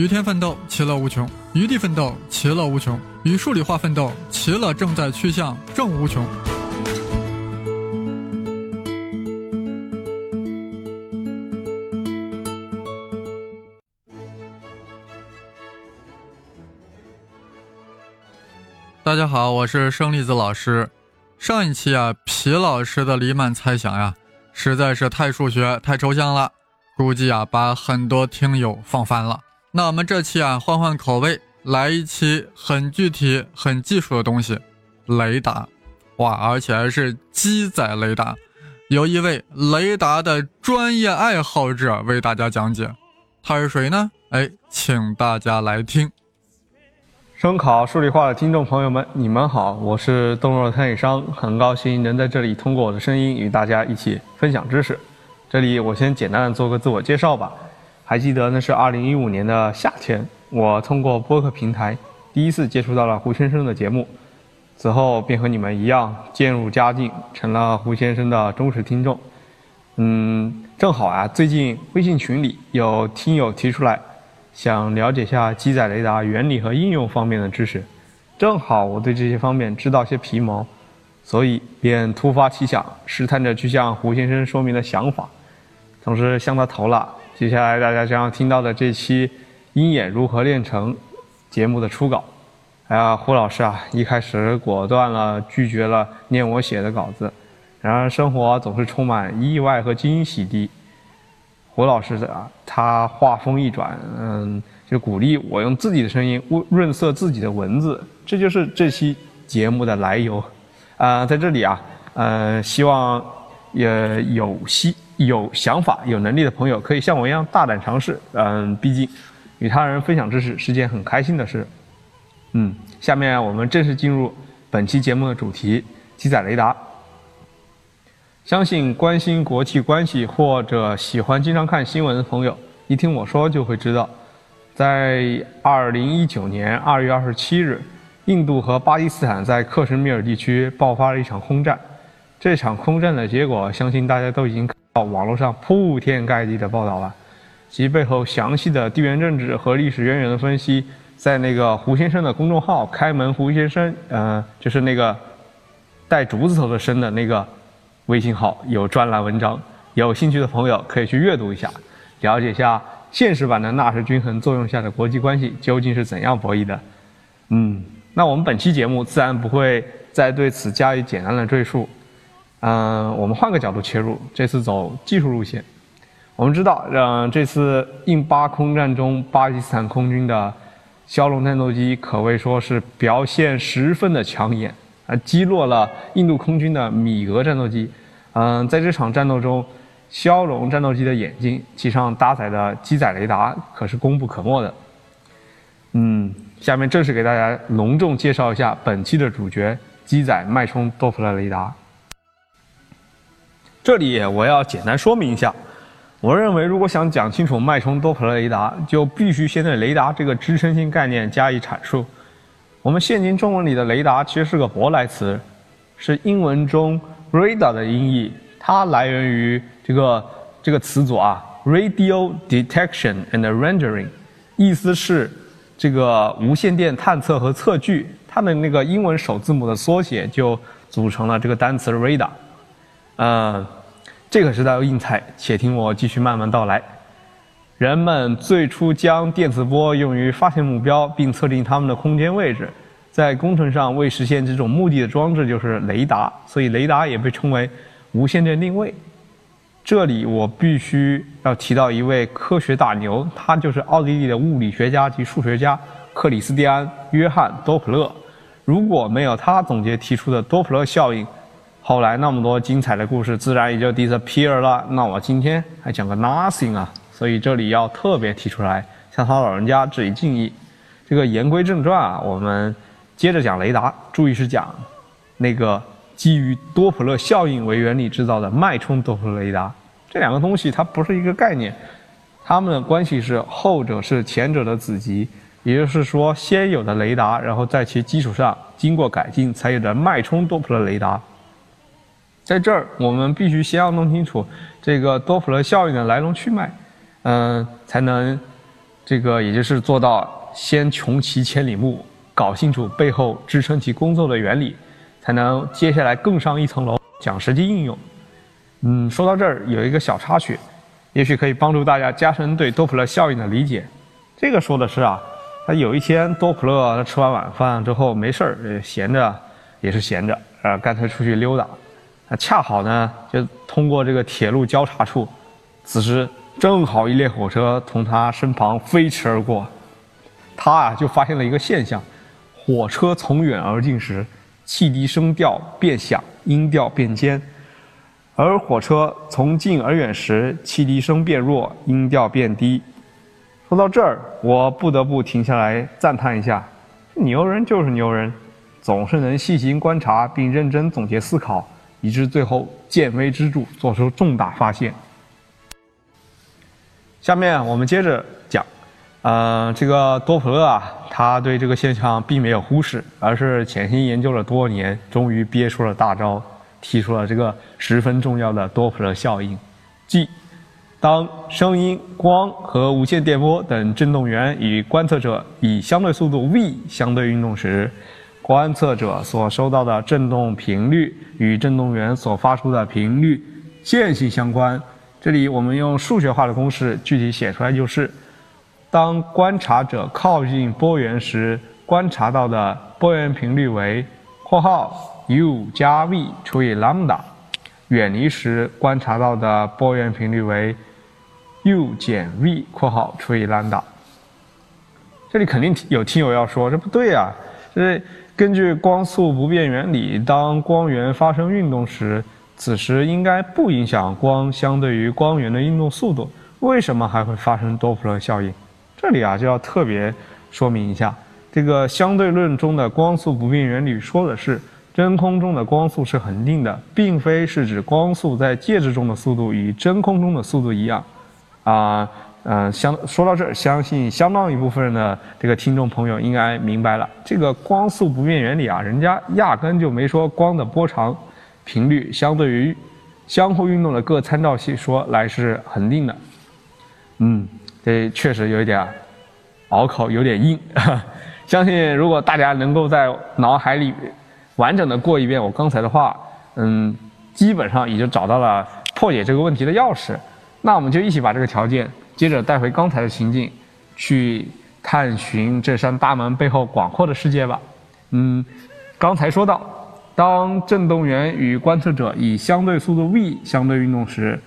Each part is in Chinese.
与天奋斗，其乐无穷；与地奋斗，其乐无穷；与数理化奋斗，其乐正在趋向正无穷。大家好，我是生粒子老师。上一期啊，皮老师的黎曼猜想呀，实在是太数学、太抽象了，估计啊，把很多听友放翻了。那我们这期啊，换换口味，来一期很具体、很技术的东西——雷达。哇，而且还是机载雷达，由一位雷达的专业爱好者为大家讲解。他是谁呢？哎，请大家来听。声考数理化的听众朋友们，你们好，我是东若参与商，很高兴能在这里通过我的声音与大家一起分享知识。这里我先简单的做个自我介绍吧。还记得那是二零一五年的夏天，我通过播客平台第一次接触到了胡先生的节目，此后便和你们一样渐入佳境，成了胡先生的忠实听众。嗯，正好啊，最近微信群里有听友提出来。想了解下机载雷达原理和应用方面的知识，正好我对这些方面知道些皮毛，所以便突发奇想，试探着去向胡先生说明了想法，同时向他投了接下来大家将要听到的这期《鹰眼如何练成》节目的初稿。哎呀，胡老师啊，一开始果断了拒绝了念我写的稿子，然而生活总是充满意外和惊喜的。胡老师啊，他话锋一转，嗯，就鼓励我用自己的声音润润色自己的文字，这就是这期节目的来由。啊，在这里啊，呃，希望也有希有想法、有能力的朋友可以像我一样大胆尝试。嗯，毕竟与他人分享知识是件很开心的事。嗯，下面我们正式进入本期节目的主题——机载雷达。相信关心国际关系或者喜欢经常看新闻的朋友，一听我说就会知道，在二零一九年二月二十七日，印度和巴基斯坦在克什米尔地区爆发了一场空战。这场空战的结果，相信大家都已经网络上铺天盖地的报道了，其背后详细的地缘政治和历史渊源的分析，在那个胡先生的公众号“开门胡先生”，呃，就是那个带竹字头的“生”的那个。微信号有专栏文章，有兴趣的朋友可以去阅读一下，了解一下现实版的纳什均衡作用下的国际关系究竟是怎样博弈的。嗯，那我们本期节目自然不会再对此加以简单的赘述。嗯，我们换个角度切入，这次走技术路线。我们知道，让这次印巴空战中，巴基斯坦空军的枭龙战斗机可谓说是表现十分的抢眼，啊，击落了印度空军的米格战斗机。嗯，在这场战斗中，枭龙战斗机的眼睛其上搭载的机载雷达可是功不可没的。嗯，下面正式给大家隆重介绍一下本期的主角——机载脉冲多普勒雷达。这里我要简单说明一下，我认为如果想讲清楚脉冲多普勒雷达，就必须先对雷达这个支撑性概念加以阐述。我们现今中文里的雷达其实是个舶来词，是英文中。radar 的音译，它来源于这个这个词组啊，radio detection and rendering，意思是这个无线电探测和测距，它的那个英文首字母的缩写就组成了这个单词 radar。嗯，这可是道硬菜，且听我继续慢慢道来。人们最初将电磁波用于发现目标并测定它们的空间位置。在工程上，为实现这种目的的装置就是雷达，所以雷达也被称为无线电定位。这里我必须要提到一位科学大牛，他就是奥地利的物理学家及数学家克里斯蒂安·约翰·多普勒。如果没有他总结提出的多普勒效应，后来那么多精彩的故事自然也就 disappear 了。那我今天还讲个 nothing 啊！所以这里要特别提出来，向他老人家致以敬意。这个言归正传啊，我们。接着讲雷达，注意是讲那个基于多普勒效应为原理制造的脉冲多普勒雷达。这两个东西它不是一个概念，它们的关系是后者是前者的子集，也就是说，先有的雷达，然后在其基础上经过改进才有的脉冲多普勒雷达。在这儿，我们必须先要弄清楚这个多普勒效应的来龙去脉，嗯，才能。这个也就是做到先穷其千里目，搞清楚背后支撑其工作的原理，才能接下来更上一层楼讲实际应用。嗯，说到这儿有一个小插曲，也许可以帮助大家加深对多普勒效应的理解。这个说的是啊，他有一天多普勒他吃完晚饭之后没事儿，闲着也是闲着，啊，干脆出去溜达。那恰好呢，就通过这个铁路交叉处，此时正好一列火车从他身旁飞驰而过，他啊就发现了一个现象：火车从远而近时，汽笛声调变响，音调变尖；而火车从近而远时，汽笛声变弱，音调变低。说到这儿，我不得不停下来赞叹一下：牛人就是牛人，总是能细心观察并认真总结思考，以致最后见微知著，做出重大发现。下面我们接着讲，呃，这个多普勒啊，他对这个现象并没有忽视，而是潜心研究了多年，终于憋出了大招，提出了这个十分重要的多普勒效应，即。当声音、光和无线电波等振动源与观测者以相对速度 v 相对运动时，观测者所收到的振动频率与振动源所发出的频率线性相关。这里我们用数学化的公式具体写出来就是：当观察者靠近波源时，观察到的波源频率为（括号 u 加 v 除以 lambda）；远离时观察到的波源频率为。u 减 v（ 括号除以 lambda），这里肯定有听友要说，这不对啊！这根据光速不变原理，当光源发生运动时，此时应该不影响光相对于光源的运动速度，为什么还会发生多普勒效应？这里啊就要特别说明一下，这个相对论中的光速不变原理说的是真空中的光速是恒定的，并非是指光速在介质中的速度与真空中的速度一样。啊，嗯，相说到这儿，相信相当一部分的这个听众朋友应该明白了，这个光速不变原理啊，人家压根就没说光的波长、频率相对于相互运动的各参照系说来是恒定的。嗯，这确实有一点拗口，有点硬。相信如果大家能够在脑海里完整的过一遍我刚才的话，嗯，基本上已经找到了破解这个问题的钥匙。那我们就一起把这个条件接着带回刚才的情境，去探寻这扇大门背后广阔的世界吧。嗯，刚才说到，当振动源与观测者以相对速度 v 相对运动时，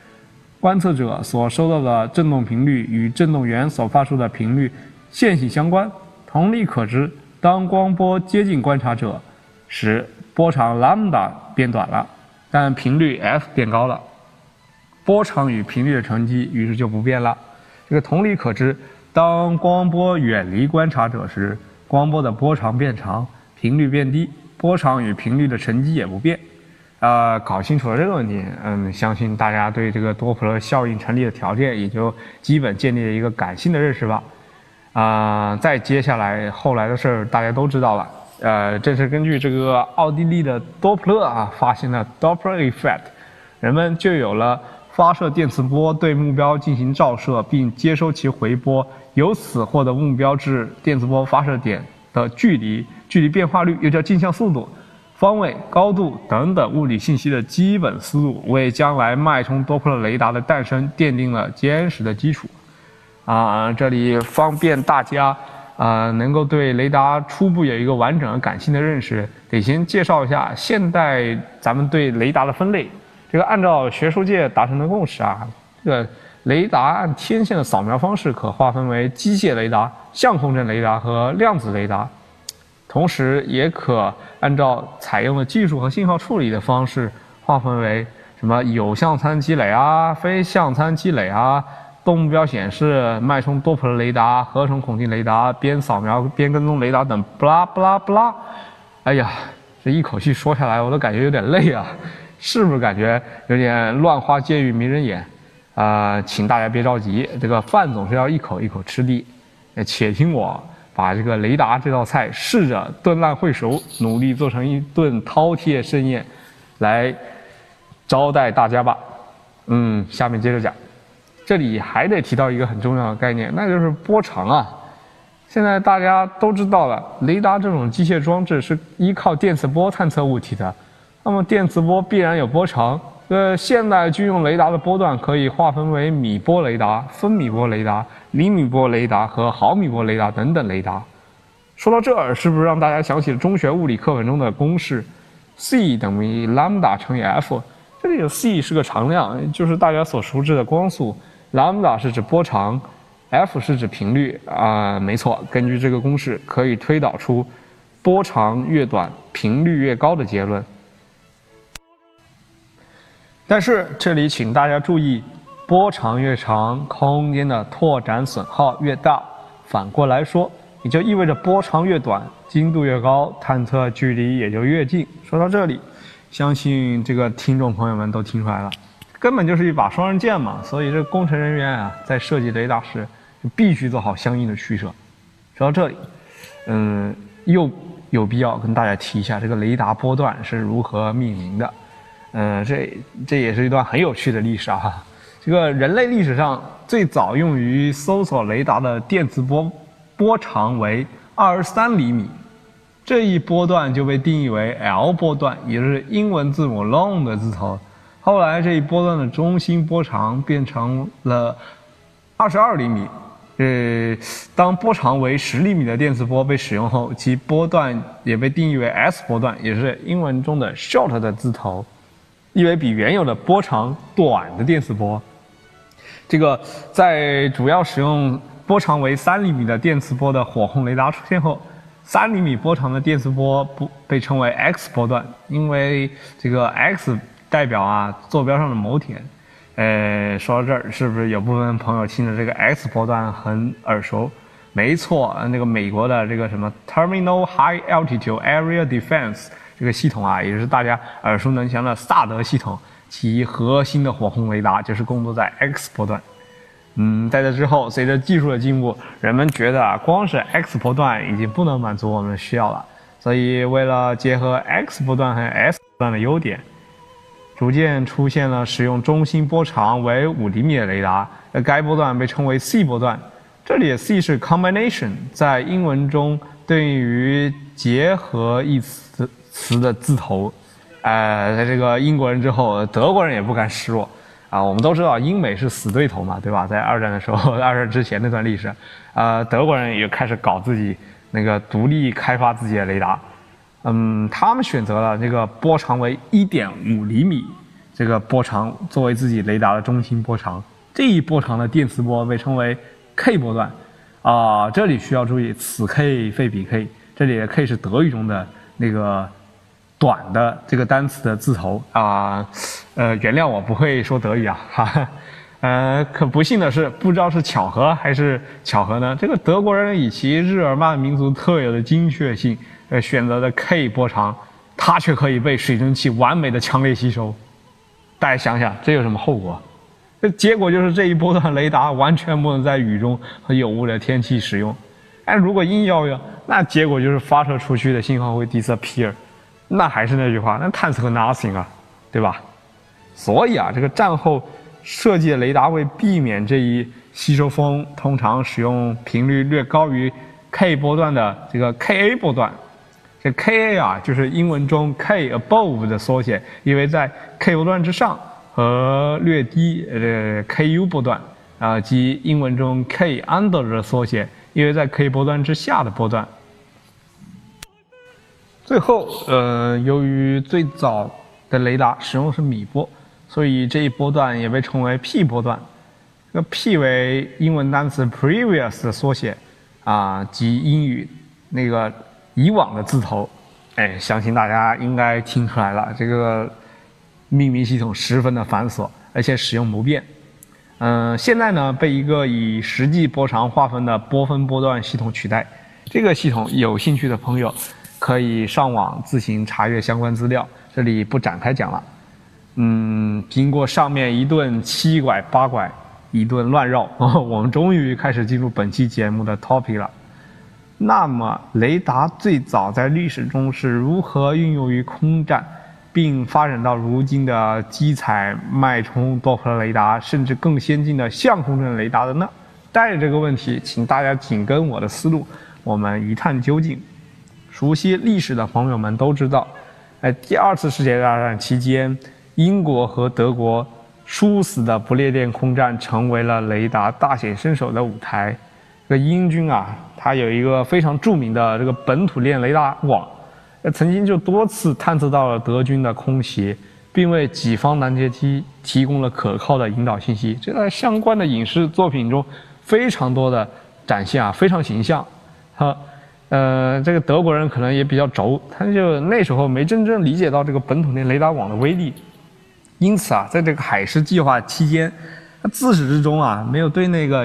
观测者所收到的振动频率与振动源所发出的频率线性相关。同理可知，当光波接近观察者时，波长 lambda 变短了，但频率 f 变高了。波长与频率的乘积于是就不变了。这个同理可知，当光波远离观察者时，光波的波长变长，频率变低，波长与频率的乘积也不变。啊，搞清楚了这个问题，嗯，相信大家对这个多普勒效应成立的条件也就基本建立了一个感性的认识吧。啊，再接下来后来的事儿大家都知道了。呃，正是根据这个奥地利的多普勒啊发现了 Doppler effect，人们就有了。发射电磁波对目标进行照射，并接收其回波，由此获得目标至电磁波发射点的距离、距离变化率，又叫镜像速度、方位、高度等等物理信息的基本思路，为将来脉冲多普勒雷达的诞生奠定了坚实的基础。啊，这里方便大家啊能够对雷达初步有一个完整而感性的认识，得先介绍一下现代咱们对雷达的分类。这个按照学术界达成的共识啊，这个雷达按天线的扫描方式可划分为机械雷达、相控阵雷达和量子雷达，同时也可按照采用的技术和信号处理的方式划分为什么有相参积累啊、非相参积累啊、动目标显示、脉冲多普勒雷达、合成孔径雷达、边扫描边跟踪雷达等，不拉不拉不拉。哎呀，这一口气说下来，我都感觉有点累啊。是不是感觉有点乱花渐欲迷人眼？啊，请大家别着急，这个饭总是要一口一口吃的。且听我把这个雷达这道菜试着炖烂烩熟，努力做成一顿饕餮盛宴，来招待大家吧。嗯，下面接着讲，这里还得提到一个很重要的概念，那就是波长啊。现在大家都知道了，雷达这种机械装置是依靠电磁波探测物体的，那么电磁波必然有波长。呃，现代军用雷达的波段可以划分为米波雷达、分米波雷达、厘米波雷达和毫米波雷达等等雷达。说到这儿，是不是让大家想起了中学物理课本中的公式？c 等于 lambda 乘以 f。这里的 c 是个常量，就是大家所熟知的光速；lambda 是指波长，f 是指频率。啊，没错，根据这个公式可以推导出波长越短，频率越高的结论。但是这里请大家注意，波长越长，空间的拓展损耗越大。反过来说，也就意味着波长越短，精度越高，探测距离也就越近。说到这里，相信这个听众朋友们都听出来了，根本就是一把双刃剑嘛。所以这工程人员啊，在设计雷达时，就必须做好相应的取舍。说到这里，嗯，又有必要跟大家提一下，这个雷达波段是如何命名的。嗯，这这也是一段很有趣的历史啊！这个人类历史上最早用于搜索雷达的电磁波波长为二十三厘米，这一波段就被定义为 L 波段，也就是英文字母 long 的字头。后来这一波段的中心波长变成了二十二厘米。呃，当波长为十厘米的电磁波被使用后，其波段也被定义为 S 波段，也是英文中的 short 的字头。因为比原有的波长短的电磁波，这个在主要使用波长为三厘米的电磁波的火控雷达出现后，三厘米波长的电磁波不被称为 X 波段，因为这个 X 代表啊坐标上的某点。呃，说到这儿，是不是有部分朋友听着这个 X 波段很耳熟？没错，那个美国的这个什么 Terminal High Altitude Area Defense。这个系统啊，也是大家耳熟能详的萨德系统，其核心的火控雷达就是工作在 X 波段。嗯，在这之后，随着技术的进步，人们觉得啊，光是 X 波段已经不能满足我们的需要了。所以，为了结合 X 波段和 S 波段的优点，逐渐出现了使用中心波长为五厘米的雷达。而该波段被称为 C 波段。这里的 C 是 combination，在英文中对应于结合一词。词的字头，呃，在这个英国人之后，德国人也不甘示弱啊。我们都知道英美是死对头嘛，对吧？在二战的时候，二战之前那段历史，啊，德国人也开始搞自己那个独立开发自己的雷达。嗯，他们选择了这个波长为一点五厘米这个波长作为自己雷达的中心波长。这一波长的电磁波被称为 K 波段。啊，这里需要注意，此 K 非彼 K，这里的 K 是德语中的那个。短的这个单词的字头啊，呃，原谅我不会说德语啊，哈哈，呃，可不幸的是，不知道是巧合还是巧合呢，这个德国人以其日耳曼民族特有的精确性，呃，选择的 K 波长，它却可以被水蒸气完美的强烈吸收。大家想想，这有什么后果？这结果就是这一波段雷达完全不能在雨中和有雾的天气使用。哎，如果硬要用，那结果就是发射出去的信号会 disappear。那还是那句话，那探测 nothing 啊，对吧？所以啊，这个战后设计的雷达为避免这一吸收风，通常使用频率略高于 K 波段的这个 Ka 波段。这 Ka 啊，就是英文中 K above 的缩写，意为在 K 波段之上和略低呃 Ku 波段啊，即英文中 K under 的缩写，意为在 K 波段之下的波段。最后，呃，由于最早的雷达使用的是米波，所以这一波段也被称为 P 波段。这个 P 为英文单词 previous 的缩写，啊，即英语那个以往的字头。哎，相信大家应该听出来了，这个命名系统十分的繁琐，而且使用不便。嗯，现在呢，被一个以实际波长划分的波分波段系统取代。这个系统有兴趣的朋友。可以上网自行查阅相关资料，这里不展开讲了。嗯，经过上面一顿七拐八拐，一顿乱绕，我们终于开始进入本期节目的 topic 了。那么，雷达最早在历史中是如何运用于空战？并发展到如今的机采、脉冲多普勒雷达，甚至更先进的相控阵雷达的呢？带着这个问题，请大家紧跟我的思路，我们一探究竟。熟悉历史的朋友们都知道，在第二次世界大战期间，英国和德国殊死的不列颠空战成为了雷达大显身手的舞台。这个英军啊，它有一个非常著名的这个本土链雷达网，曾经就多次探测到了德军的空袭，并为己方拦截机提供了可靠的引导信息。这在相关的影视作品中非常多的展现啊，非常形象。哈。呃，这个德国人可能也比较轴，他就那时候没真正理解到这个本土的雷达网的威力，因此啊，在这个海狮计划期间，他自始至终啊，没有对那个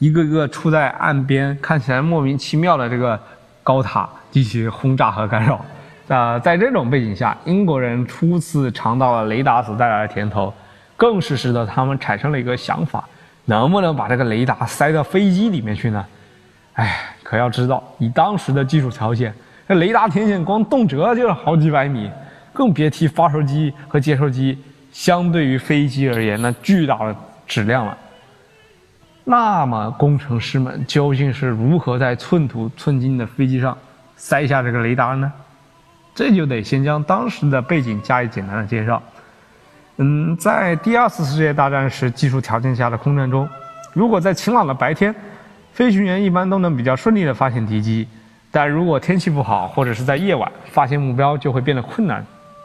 一个个处在岸边看起来莫名其妙的这个高塔进行轰炸和干扰。啊，在这种背景下，英国人初次尝到了雷达所带来的甜头，更是使得他们产生了一个想法：能不能把这个雷达塞到飞机里面去呢？哎。可要知道，以当时的技术条件，这雷达天线光动辄就是好几百米，更别提发射机和接收机。相对于飞机而言，那巨大的质量了。那么，工程师们究竟是如何在寸土寸金的飞机上塞下这个雷达呢？这就得先将当时的背景加以简单的介绍。嗯，在第二次世界大战时技术条件下的空战中，如果在晴朗的白天，飞行员一般都能比较顺利地发现敌机，但如果天气不好或者是在夜晚，发现目标就会变得困难。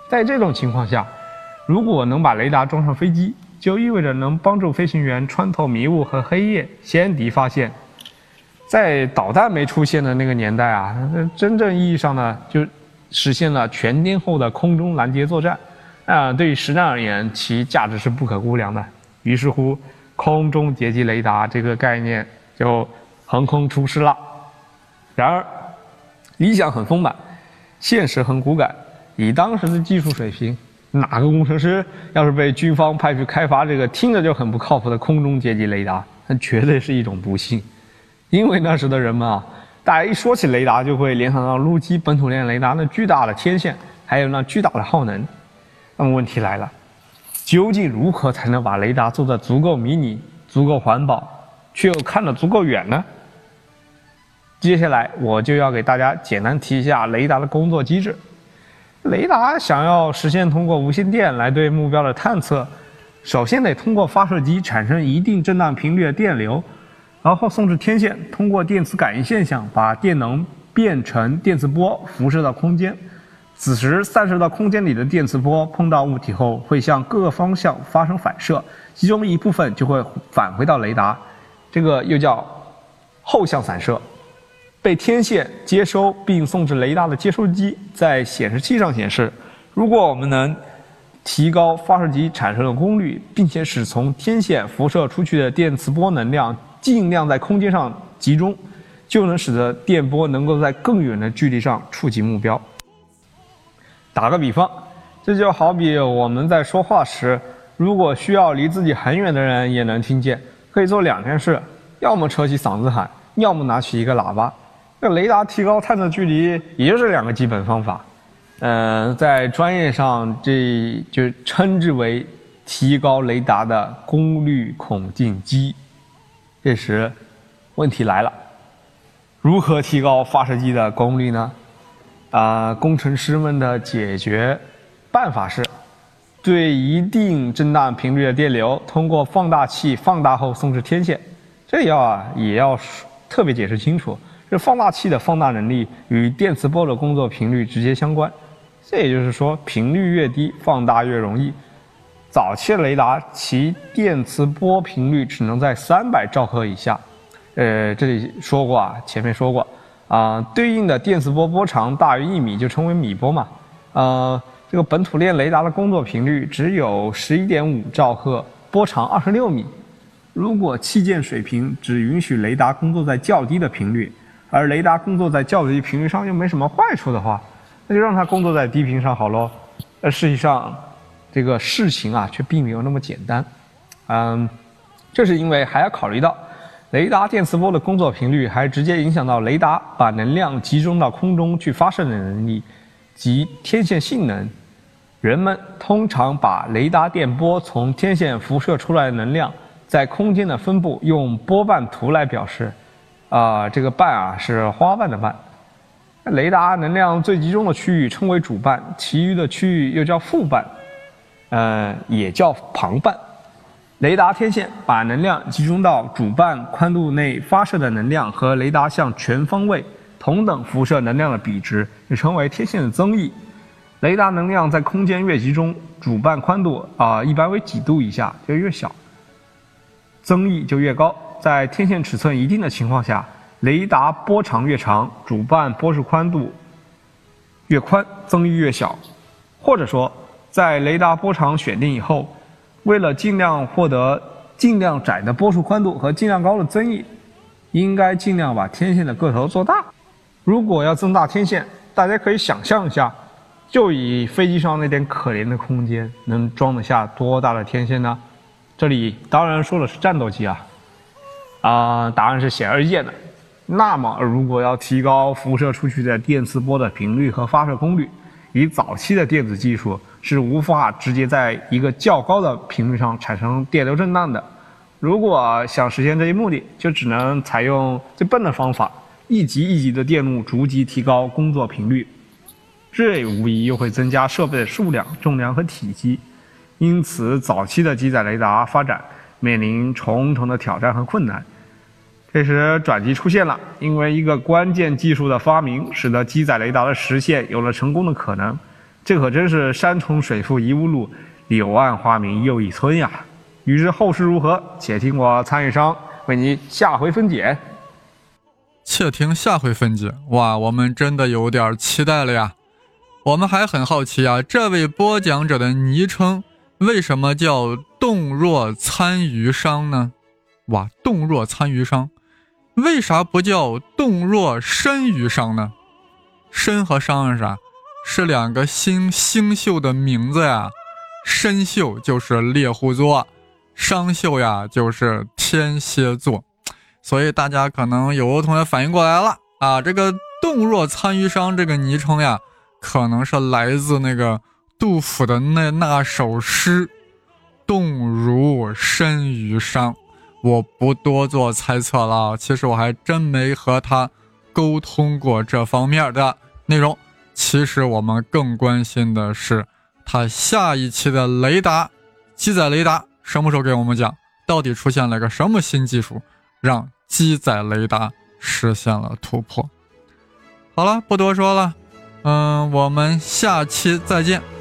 在这种情况下，如果能把雷达装上飞机，就意味着能帮助飞行员穿透迷雾和黑夜，先敌发现。在导弹没出现的那个年代啊，真正意义上呢，就实现了全天候的空中拦截作战。啊，对于实战而言，其价值是不可估量的。于是乎，空中截击雷达这个概念就。横空出世了，然而理想很丰满，现实很骨感。以当时的技术水平，哪个工程师要是被军方派去开发这个听着就很不靠谱的空中截击雷达，那绝对是一种不幸。因为那时的人们啊，大家一说起雷达，就会联想到陆基本土链雷达那巨大的天线，还有那巨大的耗能。那么问题来了，究竟如何才能把雷达做得足够迷你、足够环保，却又看得足够远呢？接下来我就要给大家简单提一下雷达的工作机制。雷达想要实现通过无线电来对目标的探测，首先得通过发射机产生一定震荡频率的电流，然后送至天线，通过电磁感应现象把电能变成电磁波辐射到空间。此时散射到空间里的电磁波碰到物体后会向各个方向发生反射，其中一部分就会返回到雷达，这个又叫后向散射。被天线接收并送至雷达的接收机，在显示器上显示。如果我们能提高发射机产生的功率，并且使从天线辐射出去的电磁波能量尽量在空间上集中，就能使得电波能够在更远的距离上触及目标。打个比方，这就好比我们在说话时，如果需要离自己很远的人也能听见，可以做两件事：要么扯起嗓子喊，要么拿起一个喇叭。这雷达提高探测距离，也就是两个基本方法。嗯，在专业上，这就称之为提高雷达的功率孔径机。这时，问题来了：如何提高发射机的功率呢？啊，工程师们的解决办法是，对一定震荡频率的电流，通过放大器放大后送至天线。这要啊，也要特别解释清楚。这放大器的放大能力与电磁波的工作频率直接相关，这也就是说，频率越低，放大越容易。早期的雷达其电磁波频率只能在三百兆赫以下，呃，这里说过啊，前面说过啊，对应的电磁波波长大于一米就称为米波嘛，呃，这个本土链雷达的工作频率只有十一点五兆赫，波长二十六米。如果器件水平只允许雷达工作在较低的频率。而雷达工作在较低频率上又没什么坏处的话，那就让它工作在低频上好喽。而实际上，这个事情啊却并没有那么简单。嗯，这是因为还要考虑到雷达电磁波的工作频率，还直接影响到雷达把能量集中到空中去发射的能力及天线性能。人们通常把雷达电波从天线辐射出来的能量在空间的分布用波瓣图来表示。啊，这个瓣啊是花瓣的瓣。雷达能量最集中的区域称为主瓣，其余的区域又叫副瓣，呃，也叫旁瓣。雷达天线把能量集中到主瓣宽度内发射的能量和雷达向全方位同等辐射能量的比值，也称为天线的增益。雷达能量在空间越集中，主瓣宽度啊一般为几度以下就越小，增益就越高。在天线尺寸一定的情况下，雷达波长越长，主瓣波束宽度越宽，增益越小。或者说，在雷达波长选定以后。为了尽量获得尽量窄的波束宽度和尽量高的增益，应该尽量把天线的个头做大。如果要增大天线，大家可以想象一下，就以飞机上那点可怜的空间，能装得下多大的天线呢？这里当然说的是战斗机啊，啊，答案是显而易见的。那么，如果要提高辐射出去的电磁波的频率和发射功率，以早期的电子技术是无法直接在一个较高的频率上产生电流震荡的。如果想实现这一目的，就只能采用最笨的方法，一级一级的电路逐级提高工作频率。这无疑又会增加设备的数量、重量和体积。因此，早期的机载雷达发展面临重重的挑战和困难。这时转机出现了，因为一个关键技术的发明，使得机载雷达的实现有了成功的可能。这可真是山重水复疑无路，柳暗花明又一村呀！欲知后事如何，且听我参与商为你下回分解。且听下回分解。哇，我们真的有点期待了呀！我们还很好奇啊，这位播讲者的昵称为什么叫“动若参鱼商”呢？哇，“动若参鱼商”。为啥不叫动若参鱼商呢？参和商是啥？是两个星星宿的名字呀。参宿就是猎户座，商宿呀就是天蝎座。所以大家可能有的同学反应过来了啊，这个动若参与商这个昵称呀，可能是来自那个杜甫的那那首诗“动如参鱼商”。我不多做猜测了，其实我还真没和他沟通过这方面的内容。其实我们更关心的是他下一期的雷达机载雷达什么时候给我们讲？到底出现了个什么新技术，让机载雷达实现了突破？好了，不多说了，嗯，我们下期再见。